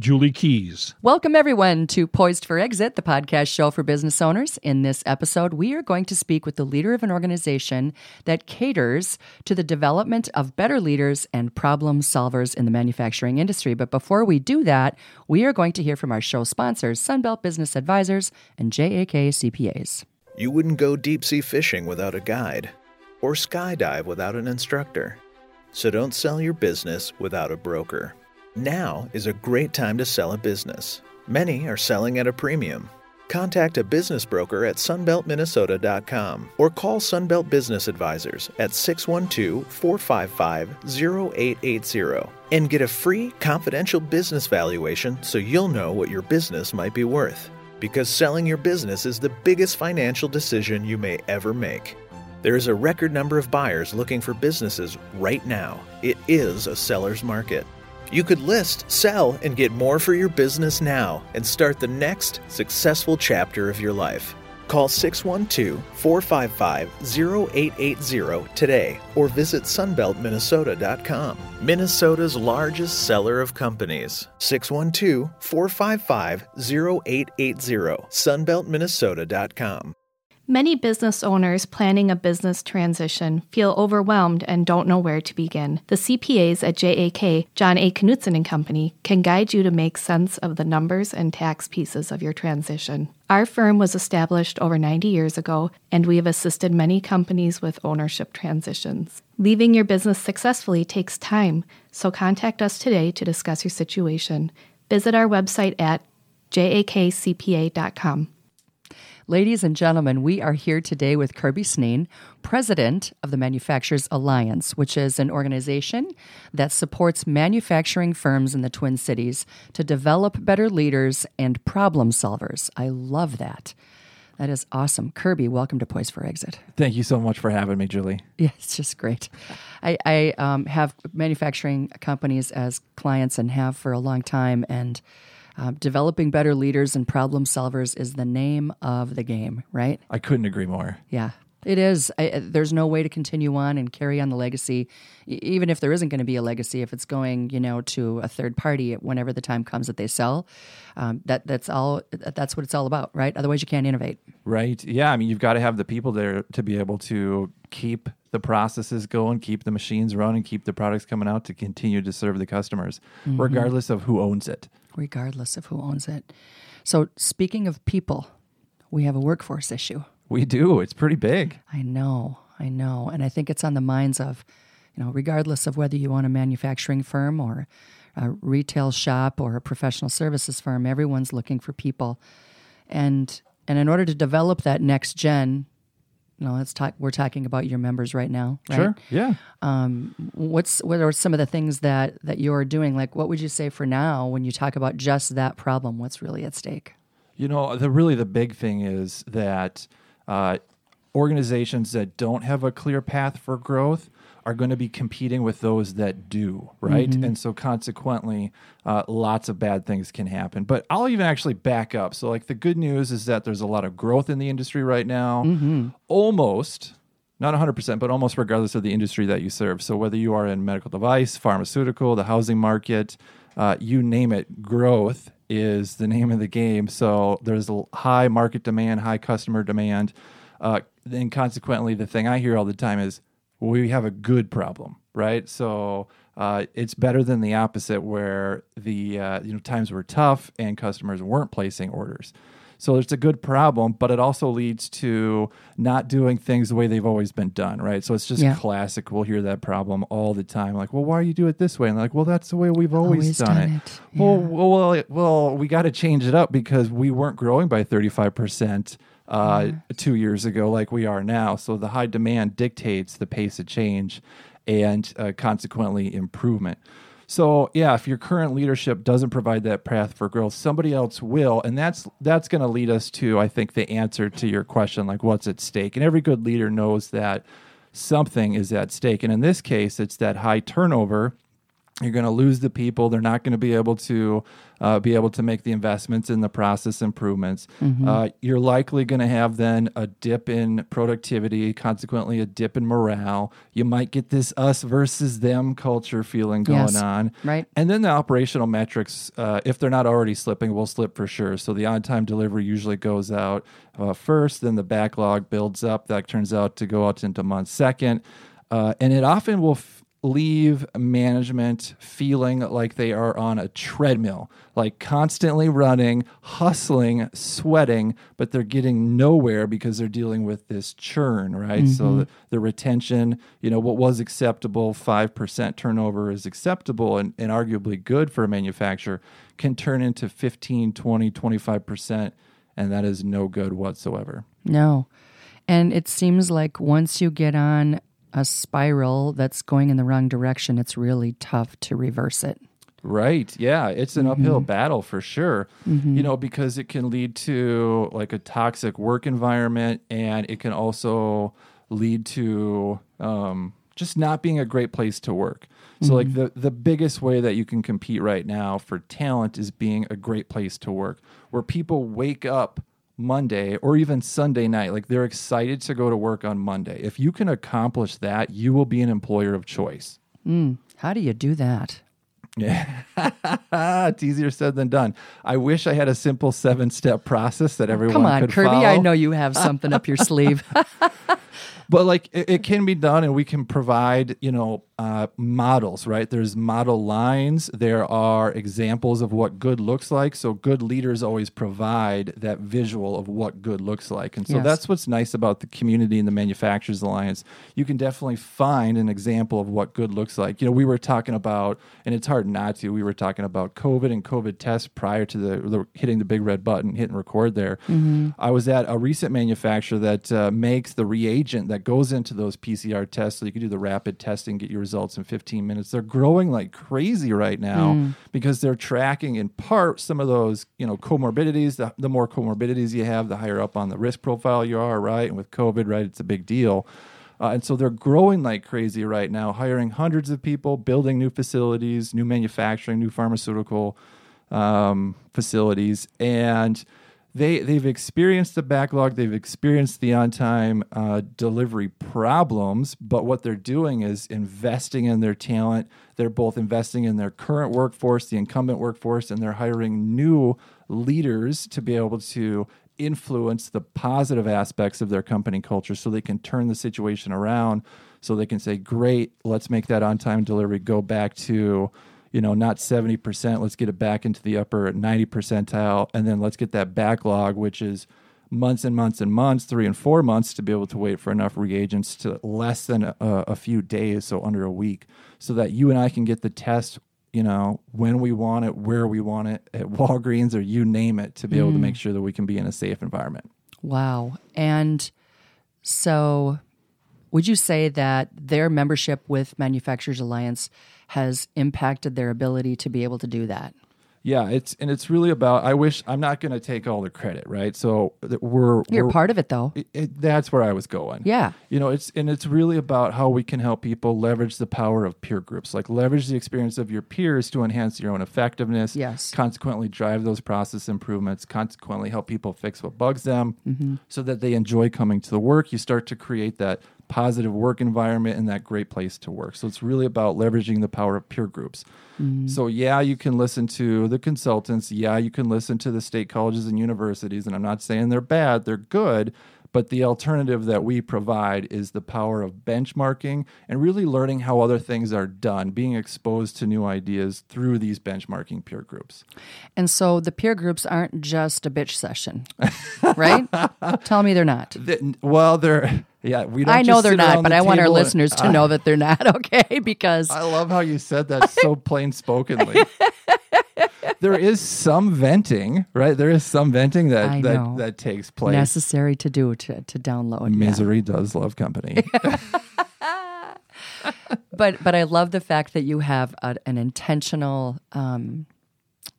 Julie Keys. Welcome, everyone, to Poised for Exit, the podcast show for business owners. In this episode, we are going to speak with the leader of an organization that caters to the development of better leaders and problem solvers in the manufacturing industry. But before we do that, we are going to hear from our show sponsors, Sunbelt Business Advisors and JAK CPAs. You wouldn't go deep sea fishing without a guide or skydive without an instructor. So don't sell your business without a broker. Now is a great time to sell a business. Many are selling at a premium. Contact a business broker at sunbeltminnesota.com or call Sunbelt Business Advisors at 612 455 0880 and get a free confidential business valuation so you'll know what your business might be worth. Because selling your business is the biggest financial decision you may ever make. There is a record number of buyers looking for businesses right now. It is a seller's market. You could list, sell, and get more for your business now and start the next successful chapter of your life. Call 612 455 0880 today or visit sunbeltminnesota.com, Minnesota's largest seller of companies. 612 455 0880, sunbeltminnesota.com. Many business owners planning a business transition feel overwhelmed and don't know where to begin. The CPAs at JAK, John A. Knutson and Company, can guide you to make sense of the numbers and tax pieces of your transition. Our firm was established over 90 years ago, and we have assisted many companies with ownership transitions. Leaving your business successfully takes time, so contact us today to discuss your situation. Visit our website at jakcpa.com. Ladies and gentlemen, we are here today with Kirby Sneen, president of the Manufacturers Alliance, which is an organization that supports manufacturing firms in the Twin Cities to develop better leaders and problem solvers. I love that. That is awesome. Kirby, welcome to Poised for Exit. Thank you so much for having me, Julie. Yeah, it's just great. I, I um, have manufacturing companies as clients and have for a long time. And uh, developing better leaders and problem solvers is the name of the game, right? I couldn't agree more. Yeah, it is. I, there's no way to continue on and carry on the legacy, even if there isn't going to be a legacy. If it's going, you know, to a third party whenever the time comes that they sell, um, that that's all. That's what it's all about, right? Otherwise, you can't innovate. Right. Yeah. I mean, you've got to have the people there to be able to keep the processes going, keep the machines running, keep the products coming out to continue to serve the customers, mm-hmm. regardless of who owns it. Regardless of who owns it. So, speaking of people, we have a workforce issue. We do. It's pretty big. I know. I know. And I think it's on the minds of, you know, regardless of whether you own a manufacturing firm or a retail shop or a professional services firm, everyone's looking for people. And and in order to develop that next gen, you know, let's talk. We're talking about your members right now, right? Sure. Yeah. Um, what's what are some of the things that that you're doing? Like, what would you say for now when you talk about just that problem? What's really at stake? You know, the really the big thing is that uh, organizations that don't have a clear path for growth are going to be competing with those that do, right? Mm-hmm. And so consequently, uh, lots of bad things can happen. But I'll even actually back up. So, like, the good news is that there's a lot of growth in the industry right now, mm-hmm. almost. Not 100%, but almost regardless of the industry that you serve. So, whether you are in medical device, pharmaceutical, the housing market, uh, you name it, growth is the name of the game. So, there's a high market demand, high customer demand. Uh, and consequently, the thing I hear all the time is we have a good problem, right? So uh, it's better than the opposite, where the uh, you know times were tough and customers weren't placing orders. So it's a good problem, but it also leads to not doing things the way they've always been done, right? So it's just yeah. classic. We'll hear that problem all the time. Like, well, why do you do it this way? And like, well, that's the way we've always, always done, done, it. it. Yeah. Well, well, well, we got to change it up because we weren't growing by 35% uh, mm. two years ago like we are now. So the high demand dictates the pace of change and uh, consequently improvement. So yeah, if your current leadership doesn't provide that path for growth, somebody else will, and that's that's going to lead us to I think the answer to your question, like what's at stake. And every good leader knows that something is at stake, and in this case, it's that high turnover you're going to lose the people. They're not going to be able to uh, be able to make the investments in the process improvements. Mm-hmm. uh, you're likely going to have then a dip in productivity consequently a dip in morale. You might get this us versus them culture feeling going Yes, on. Right. and then the operational metrics uh, if they're not already slipping will slip for sure. So the on-time delivery usually goes out uh, first then the backlog builds up. That turns out to go out into month second. Uh, and it often will f- leave management feeling like they are on a treadmill, like constantly running, hustling, sweating, but they're getting nowhere because they're dealing with this churn, right? So mm-hmm. the, the retention, you know, what was acceptable, 5% turnover is acceptable and, and arguably good for a manufacturer, can turn into 15, 20, 25%, and that is no good whatsoever. No. And it seems like once you get on a spiral that's going in the wrong direction, it's really tough to reverse it. Right. Yeah. It's an uphill mm-hmm. battle for sure. Mm-hmm. You know, because it can lead to like a toxic work environment and it can also lead to um, just not being a great place to work. So, like, mm-hmm. the, the biggest way that you can compete right now for talent is being a great place to work where people wake up Monday or even Sunday night. Like, they're excited to go to work on Monday. If you can accomplish that, you will be an employer of choice. Hmm. How do you do that? Yeah. it's easier said than done. I wish I had a simple seven step process that oh, everyone Come on, Kirby. follow. I know you have something up your sleeve. But like it, it can be done and we can provide, you know, uh, models, right? There's model lines. There are examples of what good looks like. So good leaders always provide that visual of what good looks like. And so Yes. that's what's nice about the community and the Manufacturers Alliance. You can definitely find an example of what good looks like. You know, we were talking about, and it's hard not to, we were talking about COVID and COVID tests prior to the, the hitting the big red button, hitting record there. I was at a recent manufacturer that uh, makes the reagent that goes into those PCR tests so you can do the rapid testing, get your results in 15 minutes. They're growing like crazy right now because they're tracking in part some of those, you know, comorbidities. The, the more comorbidities you have, the higher up on the risk profile you are, right? And with COVID, right, it's a big deal. Uh, and so they're growing like crazy right now, hiring hundreds of people, building new facilities, new manufacturing, new pharmaceutical um, facilities, and they they've experienced the backlog, they've experienced the on time uh, delivery problems. But what they're doing is investing in their talent. They're both investing in their current workforce, the incumbent workforce, and they're hiring new leaders to be able to influence the positive aspects of their company culture so they can turn the situation around so they can say great let's make that on time delivery go back to you know not 70% let's get it back into the upper 90 percentile and then let's get that backlog which is months and months and months three and four months to be able to wait for enough reagents to less than a, a few days so under a week so that you and i can get the test you know, when we want it, where we want it, at Walgreens or you name it, to be able to mm. make sure that we can be in a safe environment. Wow. And so, would you say that their membership with Manufacturers Alliance has impacted their ability to be able to do that? Yeah, it's and it's really about. I wish I'm not going to take all the credit, right? So that we're You're we're, part of it, though. it, it- that's where I was going. Yeah. You know, it's and it's really about how we can help people leverage the power of peer groups, like leverage the experience of your peers to enhance your own effectiveness. Yes. Consequently, drive those process improvements. Consequently, help people fix what bugs them, Mm-hmm. so that they enjoy coming to the work. You start to create that positive work environment and that great place to work. So it's really about leveraging the power of peer groups. Mm-hmm. So yeah, you can listen to the consultants. Yeah, you can listen to the state colleges and universities. And I'm not saying they're bad; they're good. But the alternative that we provide is the power of benchmarking and really learning how other things are done, being exposed to new ideas through these benchmarking peer groups. And so the peer groups aren't just a bitch session, right? Tell me they're not. Th- Well, they're yeah, we don't. I know they're not, but I want our and- listeners to know that they're not, okay? Because I love how you said that so plain spokenly. there is some venting, right? There is some venting that that, that takes place. necessary to do to, to download. yeah. Misery does love company. but but I love the fact that you have a, an intentional um,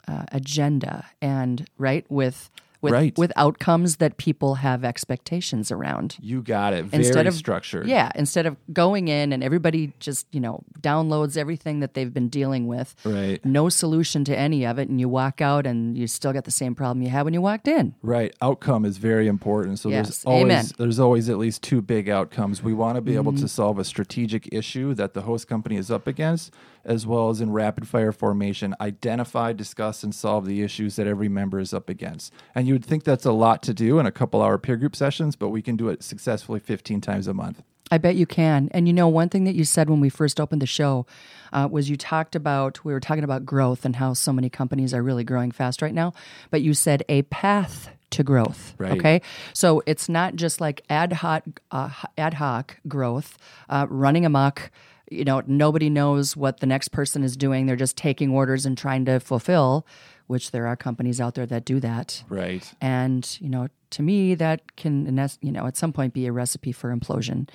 uh, agenda and right with with Right. with outcomes that people have expectations around. You got it. Very instead of structured. Yeah, instead of going in and everybody just you know downloads everything that they've been dealing with, Right. no solution to any of it, and you walk out and you still got the same problem you had when you walked in. Right. Outcome is very important. So Yes. there's always Amen. there's always at least two big outcomes. We want to be Mm-hmm. able to solve a strategic issue that the host company is up against, as well as in rapid fire formation, identify, discuss, and solve the issues that every member is up against. And you would think that's a lot to do in a couple hour peer group sessions, but we can do it successfully 15 times a month. I bet you can. And you know, one thing that you said when we first opened the show uh, was you talked about, we were talking about growth and how so many companies are really growing fast right now. But you said a path to growth. Right. Okay. So it's not just like ad hoc, uh, ad hoc growth, uh, running amok. You know, nobody knows what the next person is doing. They're just taking orders and trying to fulfill, which there are companies out there that do that. Right. And you know, to me, that can, you know, at some point be a recipe for implosion.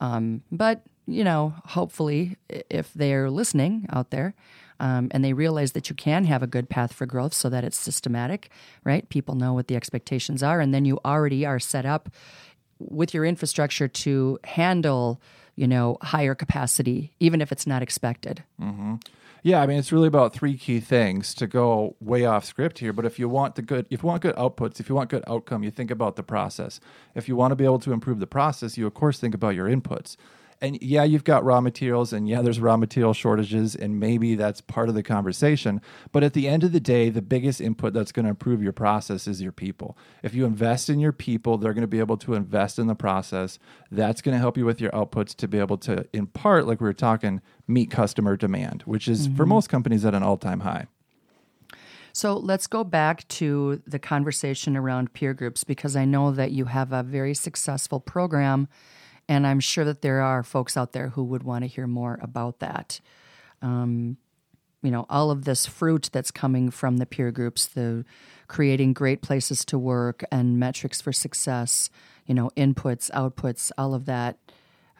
Um, but you know, hopefully, if they're listening out there. Um, and they realize that you can have a good path for growth so that it's systematic, right? People know what the expectations are, and then you already are set up with your infrastructure to handle, you know, higher capacity, even if it's not expected. Mm-hmm. Yeah, I mean it's really about three key things to go way off script here. But if you want the good, if you want good outputs, if you want good outcome, you think about the process. If you want to be able to improve the process, you of course think about your inputs. And yeah, you've got raw materials, and yeah, there's raw material shortages, and maybe that's part of the conversation. But at the end of the day, the biggest input that's going to improve your process is your people. If you invest in your people, they're going to be able to invest in the process. That's going to help you with your outputs to be able to, in part, like we were talking, meet customer demand, which is for mm-hmm. most companies at an all time high. So let's go back to the conversation around peer groups because I know that you have a very successful program, and I'm sure that there are folks out there who would want to hear more about that. Um, you know, all of this fruit that's coming from the peer groups, the creating great places to work and metrics for success, you know, inputs, outputs, all of that.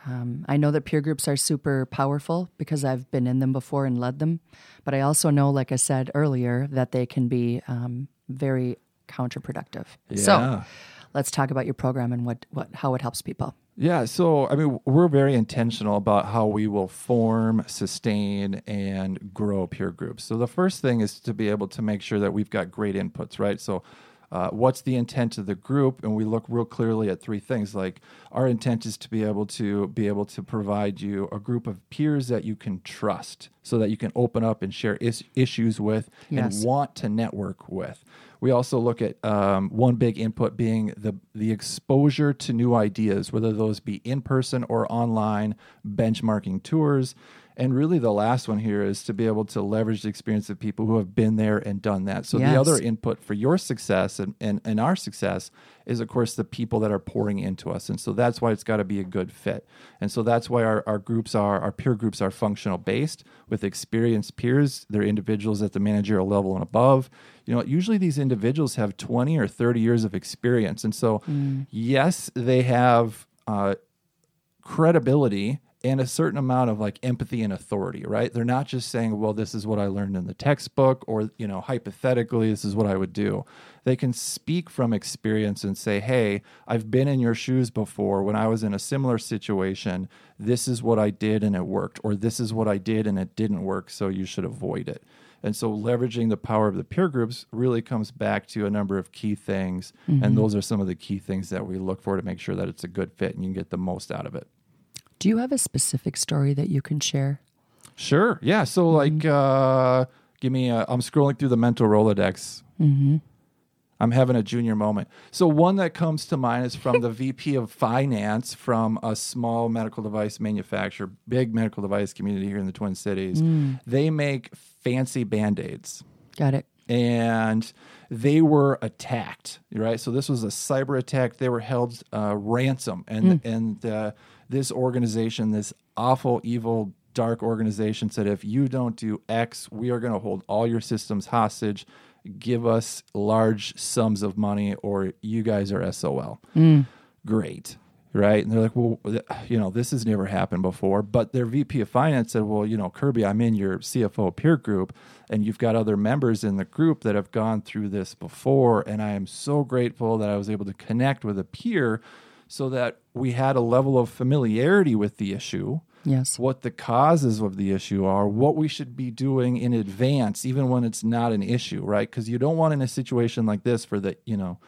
Um, I know that peer groups are super powerful because I've been in them before and led them, but I also know, like I said earlier, that they can be um, very counterproductive. Yeah. So, let's talk about your program and what, what how it helps people. Yeah, so I mean, we're very intentional about how we will form, sustain, and grow peer groups. So the first thing is to be able to make sure that we've got great inputs, right? So, uh, what's the intent of the group? And we look real clearly at three things. Like our intent is to be able to be able to provide you a group of peers that you can trust, so that you can open up and share is- issues with Yes. and want to network with. We also look at um, one big input being the the exposure to new ideas, whether those be in person or online, benchmarking tours. And really, the last one here is to be able to leverage the experience of people who have been there and done that. So, Yes. the other input for your success and, and, and our success is, of course, the people that are pouring into us. And so, that's why it's got to be a good fit. And so, that's why our, our groups are, our peer groups are functional based with experienced peers. They're individuals at the managerial level and above. You know, usually these individuals have 20 or 30 years of experience. And so, yes, they have. Uh, credibility and a certain amount of like empathy and authority, right? They're not just saying, well, this is what I learned in the textbook, or, you know, hypothetically, this is what I would do. They can speak from experience and say, hey, I've been in your shoes before. When I was in a similar situation, this is what I did and it worked, or this is what I did and it didn't work, so you should avoid it. And so, leveraging the power of the peer groups really comes back to a number of key things. And mm-hmm. those are some of the key things that we look for to make sure that it's a good fit and you can get the most out of it. Do you have a specific story that you can share? Sure. Yeah. So, like, uh, give me. A, I'm scrolling through the mental Rolodex. Mm-hmm. I'm having a junior moment. So, one that comes to mind is from the VP of Finance from a small medical device manufacturer, big medical device community here in the Twin Cities. They make fancy band aids Got it. and they were attacked right so this was a cyber attack they were held uh, ransom and and uh, this organization this awful evil dark organization said if you don't do x we are going to hold all your systems hostage give us large sums of money or you guys are sol mm. great right? And they're like, well, you know, this has never happened before. But their VP of finance said, well, you know, Kirby, I'm in your CFO peer group, and you've got other members in the group that have gone through this before. And I am so grateful that I was able to connect with a peer so that we had a level of familiarity with the issue. Yes. What the causes of the issue are, what we should be doing in advance, even when it's not an issue, right? Because you don't want in a situation like this for the, you know,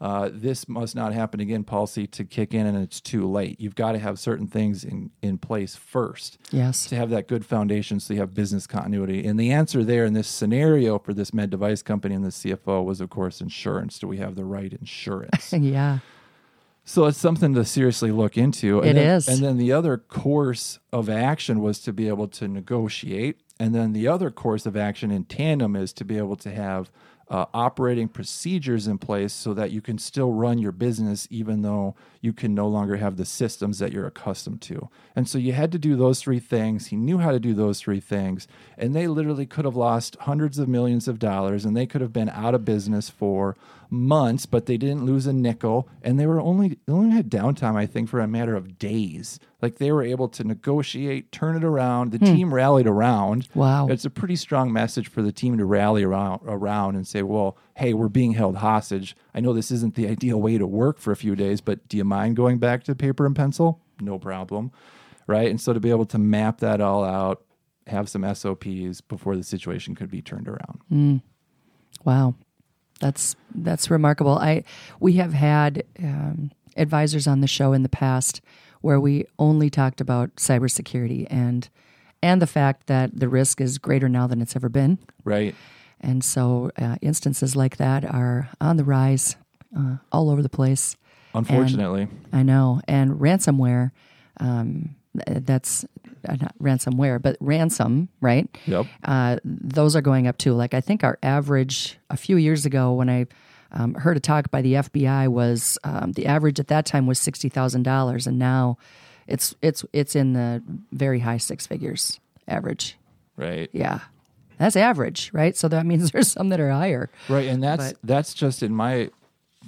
uh, this must not happen again policy to kick in and it's too late. You've got to have certain things in, in place first Yes. to have that good foundation so you have business continuity. And the answer there in this scenario for this med device company and the CFO was, of course, insurance. Do we have the right insurance? yeah. So it's something to seriously look into. And It then, is. And then the other course of action was to be able to negotiate. And then the other course of action in tandem is to be able to have uh, operating procedures in place so that you can still run your business even though you can no longer have the systems that you're accustomed to. And so you had to do those three things. He knew how to do those three things. And they literally could have lost hundreds of millions of dollars and they could have been out of business for months, but they didn't lose a nickel. And they were only, they only had downtime, I think, for a matter of days. Like they were able to negotiate, turn it around. The hmm. team rallied around. Wow. It's a pretty strong message for the team to rally around, around and say, well, hey, we're being held hostage. I know this isn't the ideal way to work for a few days, but do you mind going back to paper and pencil? No problem. Right. And so to be able to map that all out, have some SOPs before the situation could be turned around. Hmm. Wow, that's that's remarkable. I we have had um, advisors on the show in the past where we only talked about cybersecurity and and the fact that the risk is greater now than it's ever been, Right. and so uh, instances like that are on the rise uh, all over the place. Unfortunately. I know, and ransomware. Um, that's uh, not ransomware, but ransom, right? Yep. uh, those are going up too. Like I think our average a few years ago when I um, heard a talk by the FBI was um, the average at that time was sixty thousand dollars, and now it's it's it's in the very high six figures average. right. Yeah, that's average, right? So that means there's some that are higher. Right, and that's But- that's just in my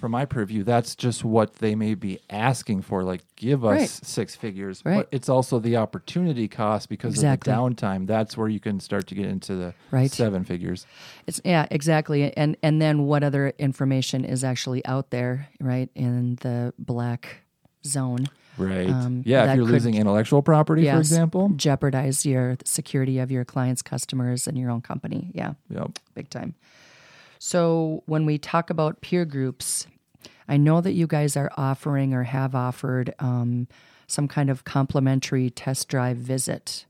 from my purview, that's just what they may be asking for. Like, give us Right. six figures, Right. but it's also the opportunity cost because Exactly. of the downtime. That's where you can start to get into the Right. seven figures. It's yeah, exactly. And and then what other information is actually out there, right, in the black zone? Right. Um, yeah, if you're could- losing intellectual property, for example. jeopardize your the security of your clients, customers, and your own company. Yeah. Yep. big time. So when we talk about peer groups, I know that you guys are offering or have offered um, some kind of complimentary test drive visit,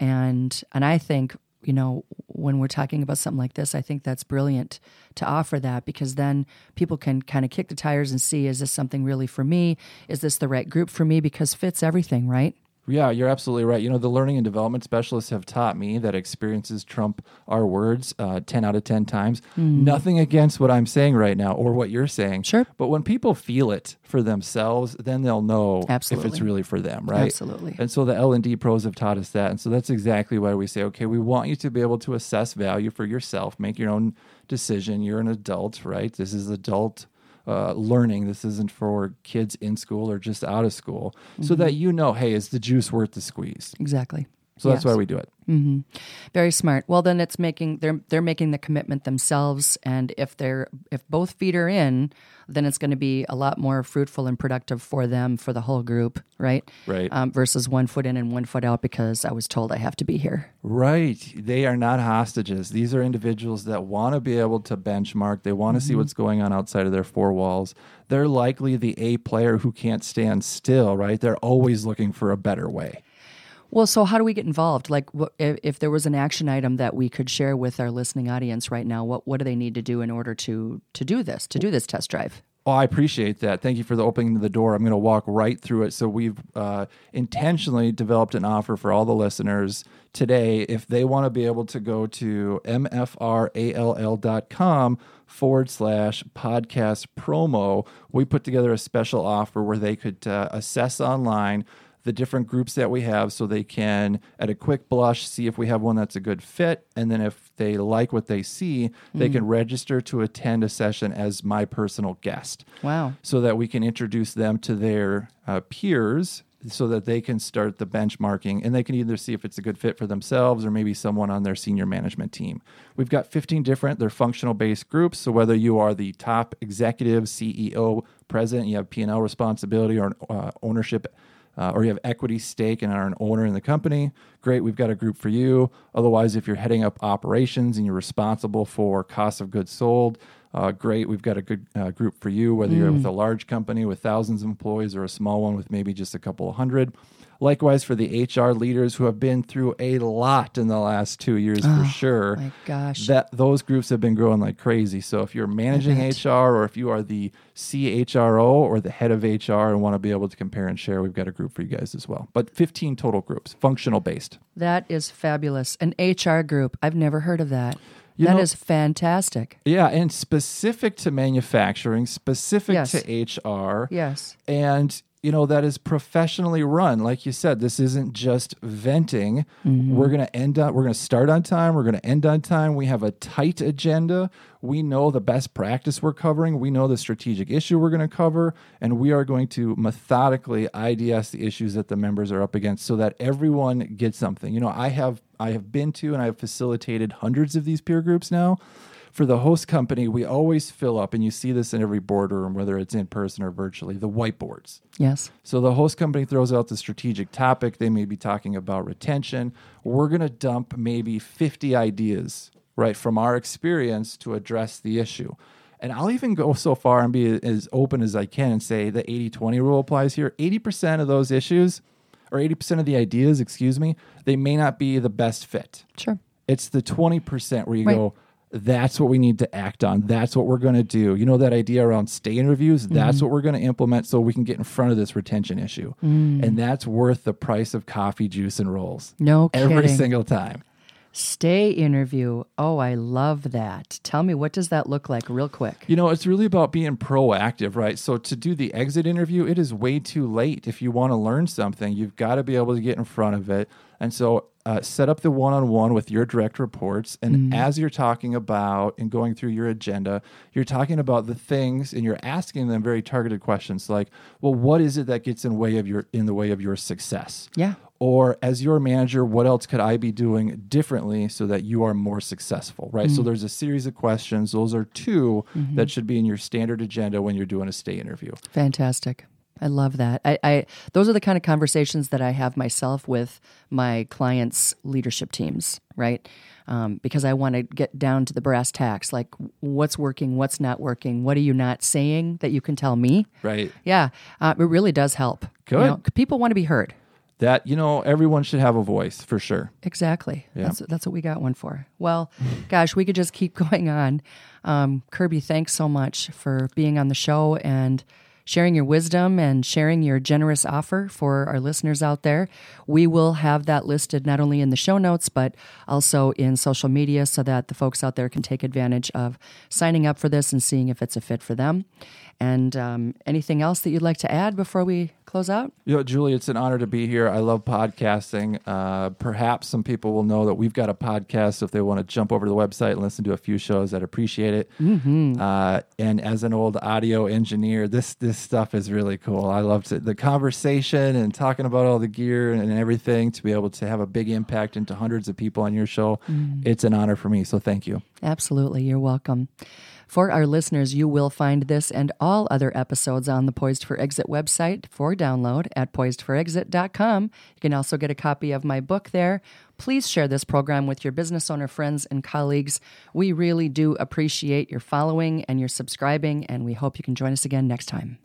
and and I think you know when we're talking about something like this, I think that's brilliant to offer that because then people can kind of kick the tires and see is this something really for me? Is this the right group for me? Because fits everything, right? Yeah, you're absolutely right. You know, the learning and development specialists have taught me that experiences trump our words uh, 10 out of 10 times. Nothing against what I'm saying right now or what you're saying. Sure. But when people feel it for themselves, then they'll know if it's really for them, right? Absolutely. And so the L&D pros have taught us that. And so that's exactly why we say, okay, we want you to be able to assess value for yourself, make your own decision. You're an adult, right? This is adult uh, learning. This isn't for kids in school or just out of school, so that you know, hey, is the juice worth the squeeze? Exactly. So that's Yes. why we do it. Very smart. Well, then it's making they're they're making the commitment themselves, and if they're if both feet are in, then it's going to be a lot more fruitful and productive for them for the whole group, right? Right. Um, versus one foot in and one foot out because I was told I have to be here. Right. They are not hostages. These are individuals that want to be able to benchmark. They want to see what's going on outside of their four walls. They're likely the A player who can't stand still, right? They're always looking for a better way. Well, so how do we get involved? Like, what, if, if there was an action item that we could share with our listening audience right now, what what do they need to do in order to to do this to do this test drive? Oh, I appreciate that. Thank you for the opening of the door. I'm going to walk right through it. So we've uh, intentionally developed an offer for all the listeners today. If they want to be able to go to mfrall.com forward slash podcast promo, we put together a special offer where they could uh, assess online the different groups that we have so they can, at a quick blush, see if we have one that's a good fit. And then if they like what they see, they can register to attend a session as my personal guest Wow. so that we can introduce them to their uh, peers so that they can start the benchmarking and they can either see if it's a good fit for themselves or maybe someone on their senior management team. We've got 15 different, they're functional based groups. So whether you are the top executive, CEO, president, you have P&L responsibility or uh, ownership uh, or you have equity stake and are an owner in the company, great, we've got a group for you. Otherwise, if you're heading up operations and you're responsible for cost of goods sold, uh, great, we've got a good uh, group for you, whether you're with a large company with thousands of employees or a small one with maybe just a couple of hundred. Likewise, for the HR leaders who have been through a lot in the last two years for oh, sure My gosh. that those groups have been growing like crazy. So if you're managing. HR or if you are the CHRO or the head of HR and want to be able to compare and share, we've got a group for you guys as well. But 15 total groups, functional based. that is fabulous. An HR group. I've never heard of that. You That know- is fantastic. Yeah, and specific to manufacturing, specific Yes. to HR. Yes. and you know that is professionally run. Like you said this isn't just venting. Mm-hmm. We're going to end up we're going to start on time we're going to end on time. We have a tight agenda. We know the best practice we're covering. We know the strategic issue we're going to cover and we are going to methodically ids the issues that the members are up against so that everyone gets something. You know i have i have been to and i have facilitated hundreds of these peer groups now for the host company, we always fill up, and you see this in every boardroom, whether it's in person or virtually, the whiteboards. Yes. So the host company throws out the strategic topic. They may be talking about retention. We're going to dump maybe 50 ideas, right, from our experience to address the issue. And I'll even go so far and be as open as I can and say the 80 20 rule applies here. 80% of those issues, or 80% of the ideas, excuse me, they may not be the best fit. Sure. It's the 20% where you Right. go, that's what we need to act on. That's what we're going to do. You know, that idea around stay interviews, that's Mm-hmm. what we're going to implement so we can get in front of this retention issue. Mm. And that's worth the price of coffee, juice, and rolls. No Every kidding. single time. Stay interview. Oh, I love that. Tell me, what does that look like, real quick? You know, it's really about being proactive, right? So to do the exit interview, it is way too late. If you want to learn something, you've got to be able to get in front of it. And so uh, set up the one on one with your direct reports. And mm-hmm. as you're talking about and going through your agenda, you're talking about the things and you're asking them very targeted questions like, well, what is it that gets in way of your in the way of your success? Yeah. or as your manager what else could i be doing differently so that you are more successful right so mm. there's a series of questions those are 2 mm-hmm. that should be in your standard agenda when you're doing a stay interview Fantastic. I love that. I, I those are the kind of conversations that I have myself with my clients' leadership teams, right? Um, because I want to get down to the brass tacks, like what's working, what's not working, what are you not saying that you can tell me? right Yeah, uh, it really does help. You Good. know, people want to be heard. that you know everyone should have a voice for sure Exactly. That's that's what we got one for. Well, gosh, we could just keep going on. Um, Kirby, thanks so much for being on the show and sharing your wisdom and sharing your generous offer for our listeners out there. We will have that listed not only in the show notes but also in social media so that the folks out there can take advantage of signing up for this and seeing if it's a fit for them. And um, anything else that you'd like to add before we close out? you know julie it's an honor to be here i love podcasting uh, perhaps some people will know that we've got a podcast so if they want to jump over to the website and listen to a few shows i'd appreciate it uh, and as an old audio engineer this this stuff is really cool i love to, the conversation and talking about all the gear and, and everything to be able to have a big impact into hundreds of people on your show mm. it's an honor for me so thank you Absolutely. You're welcome. For our listeners, you will find this and all other episodes on the Poised for Exit website for download at poisedforexit.com. You can also get a copy of my book there. Please share this program with your business owner friends and colleagues. We really do appreciate your following and your subscribing, and we hope you can join us again next time.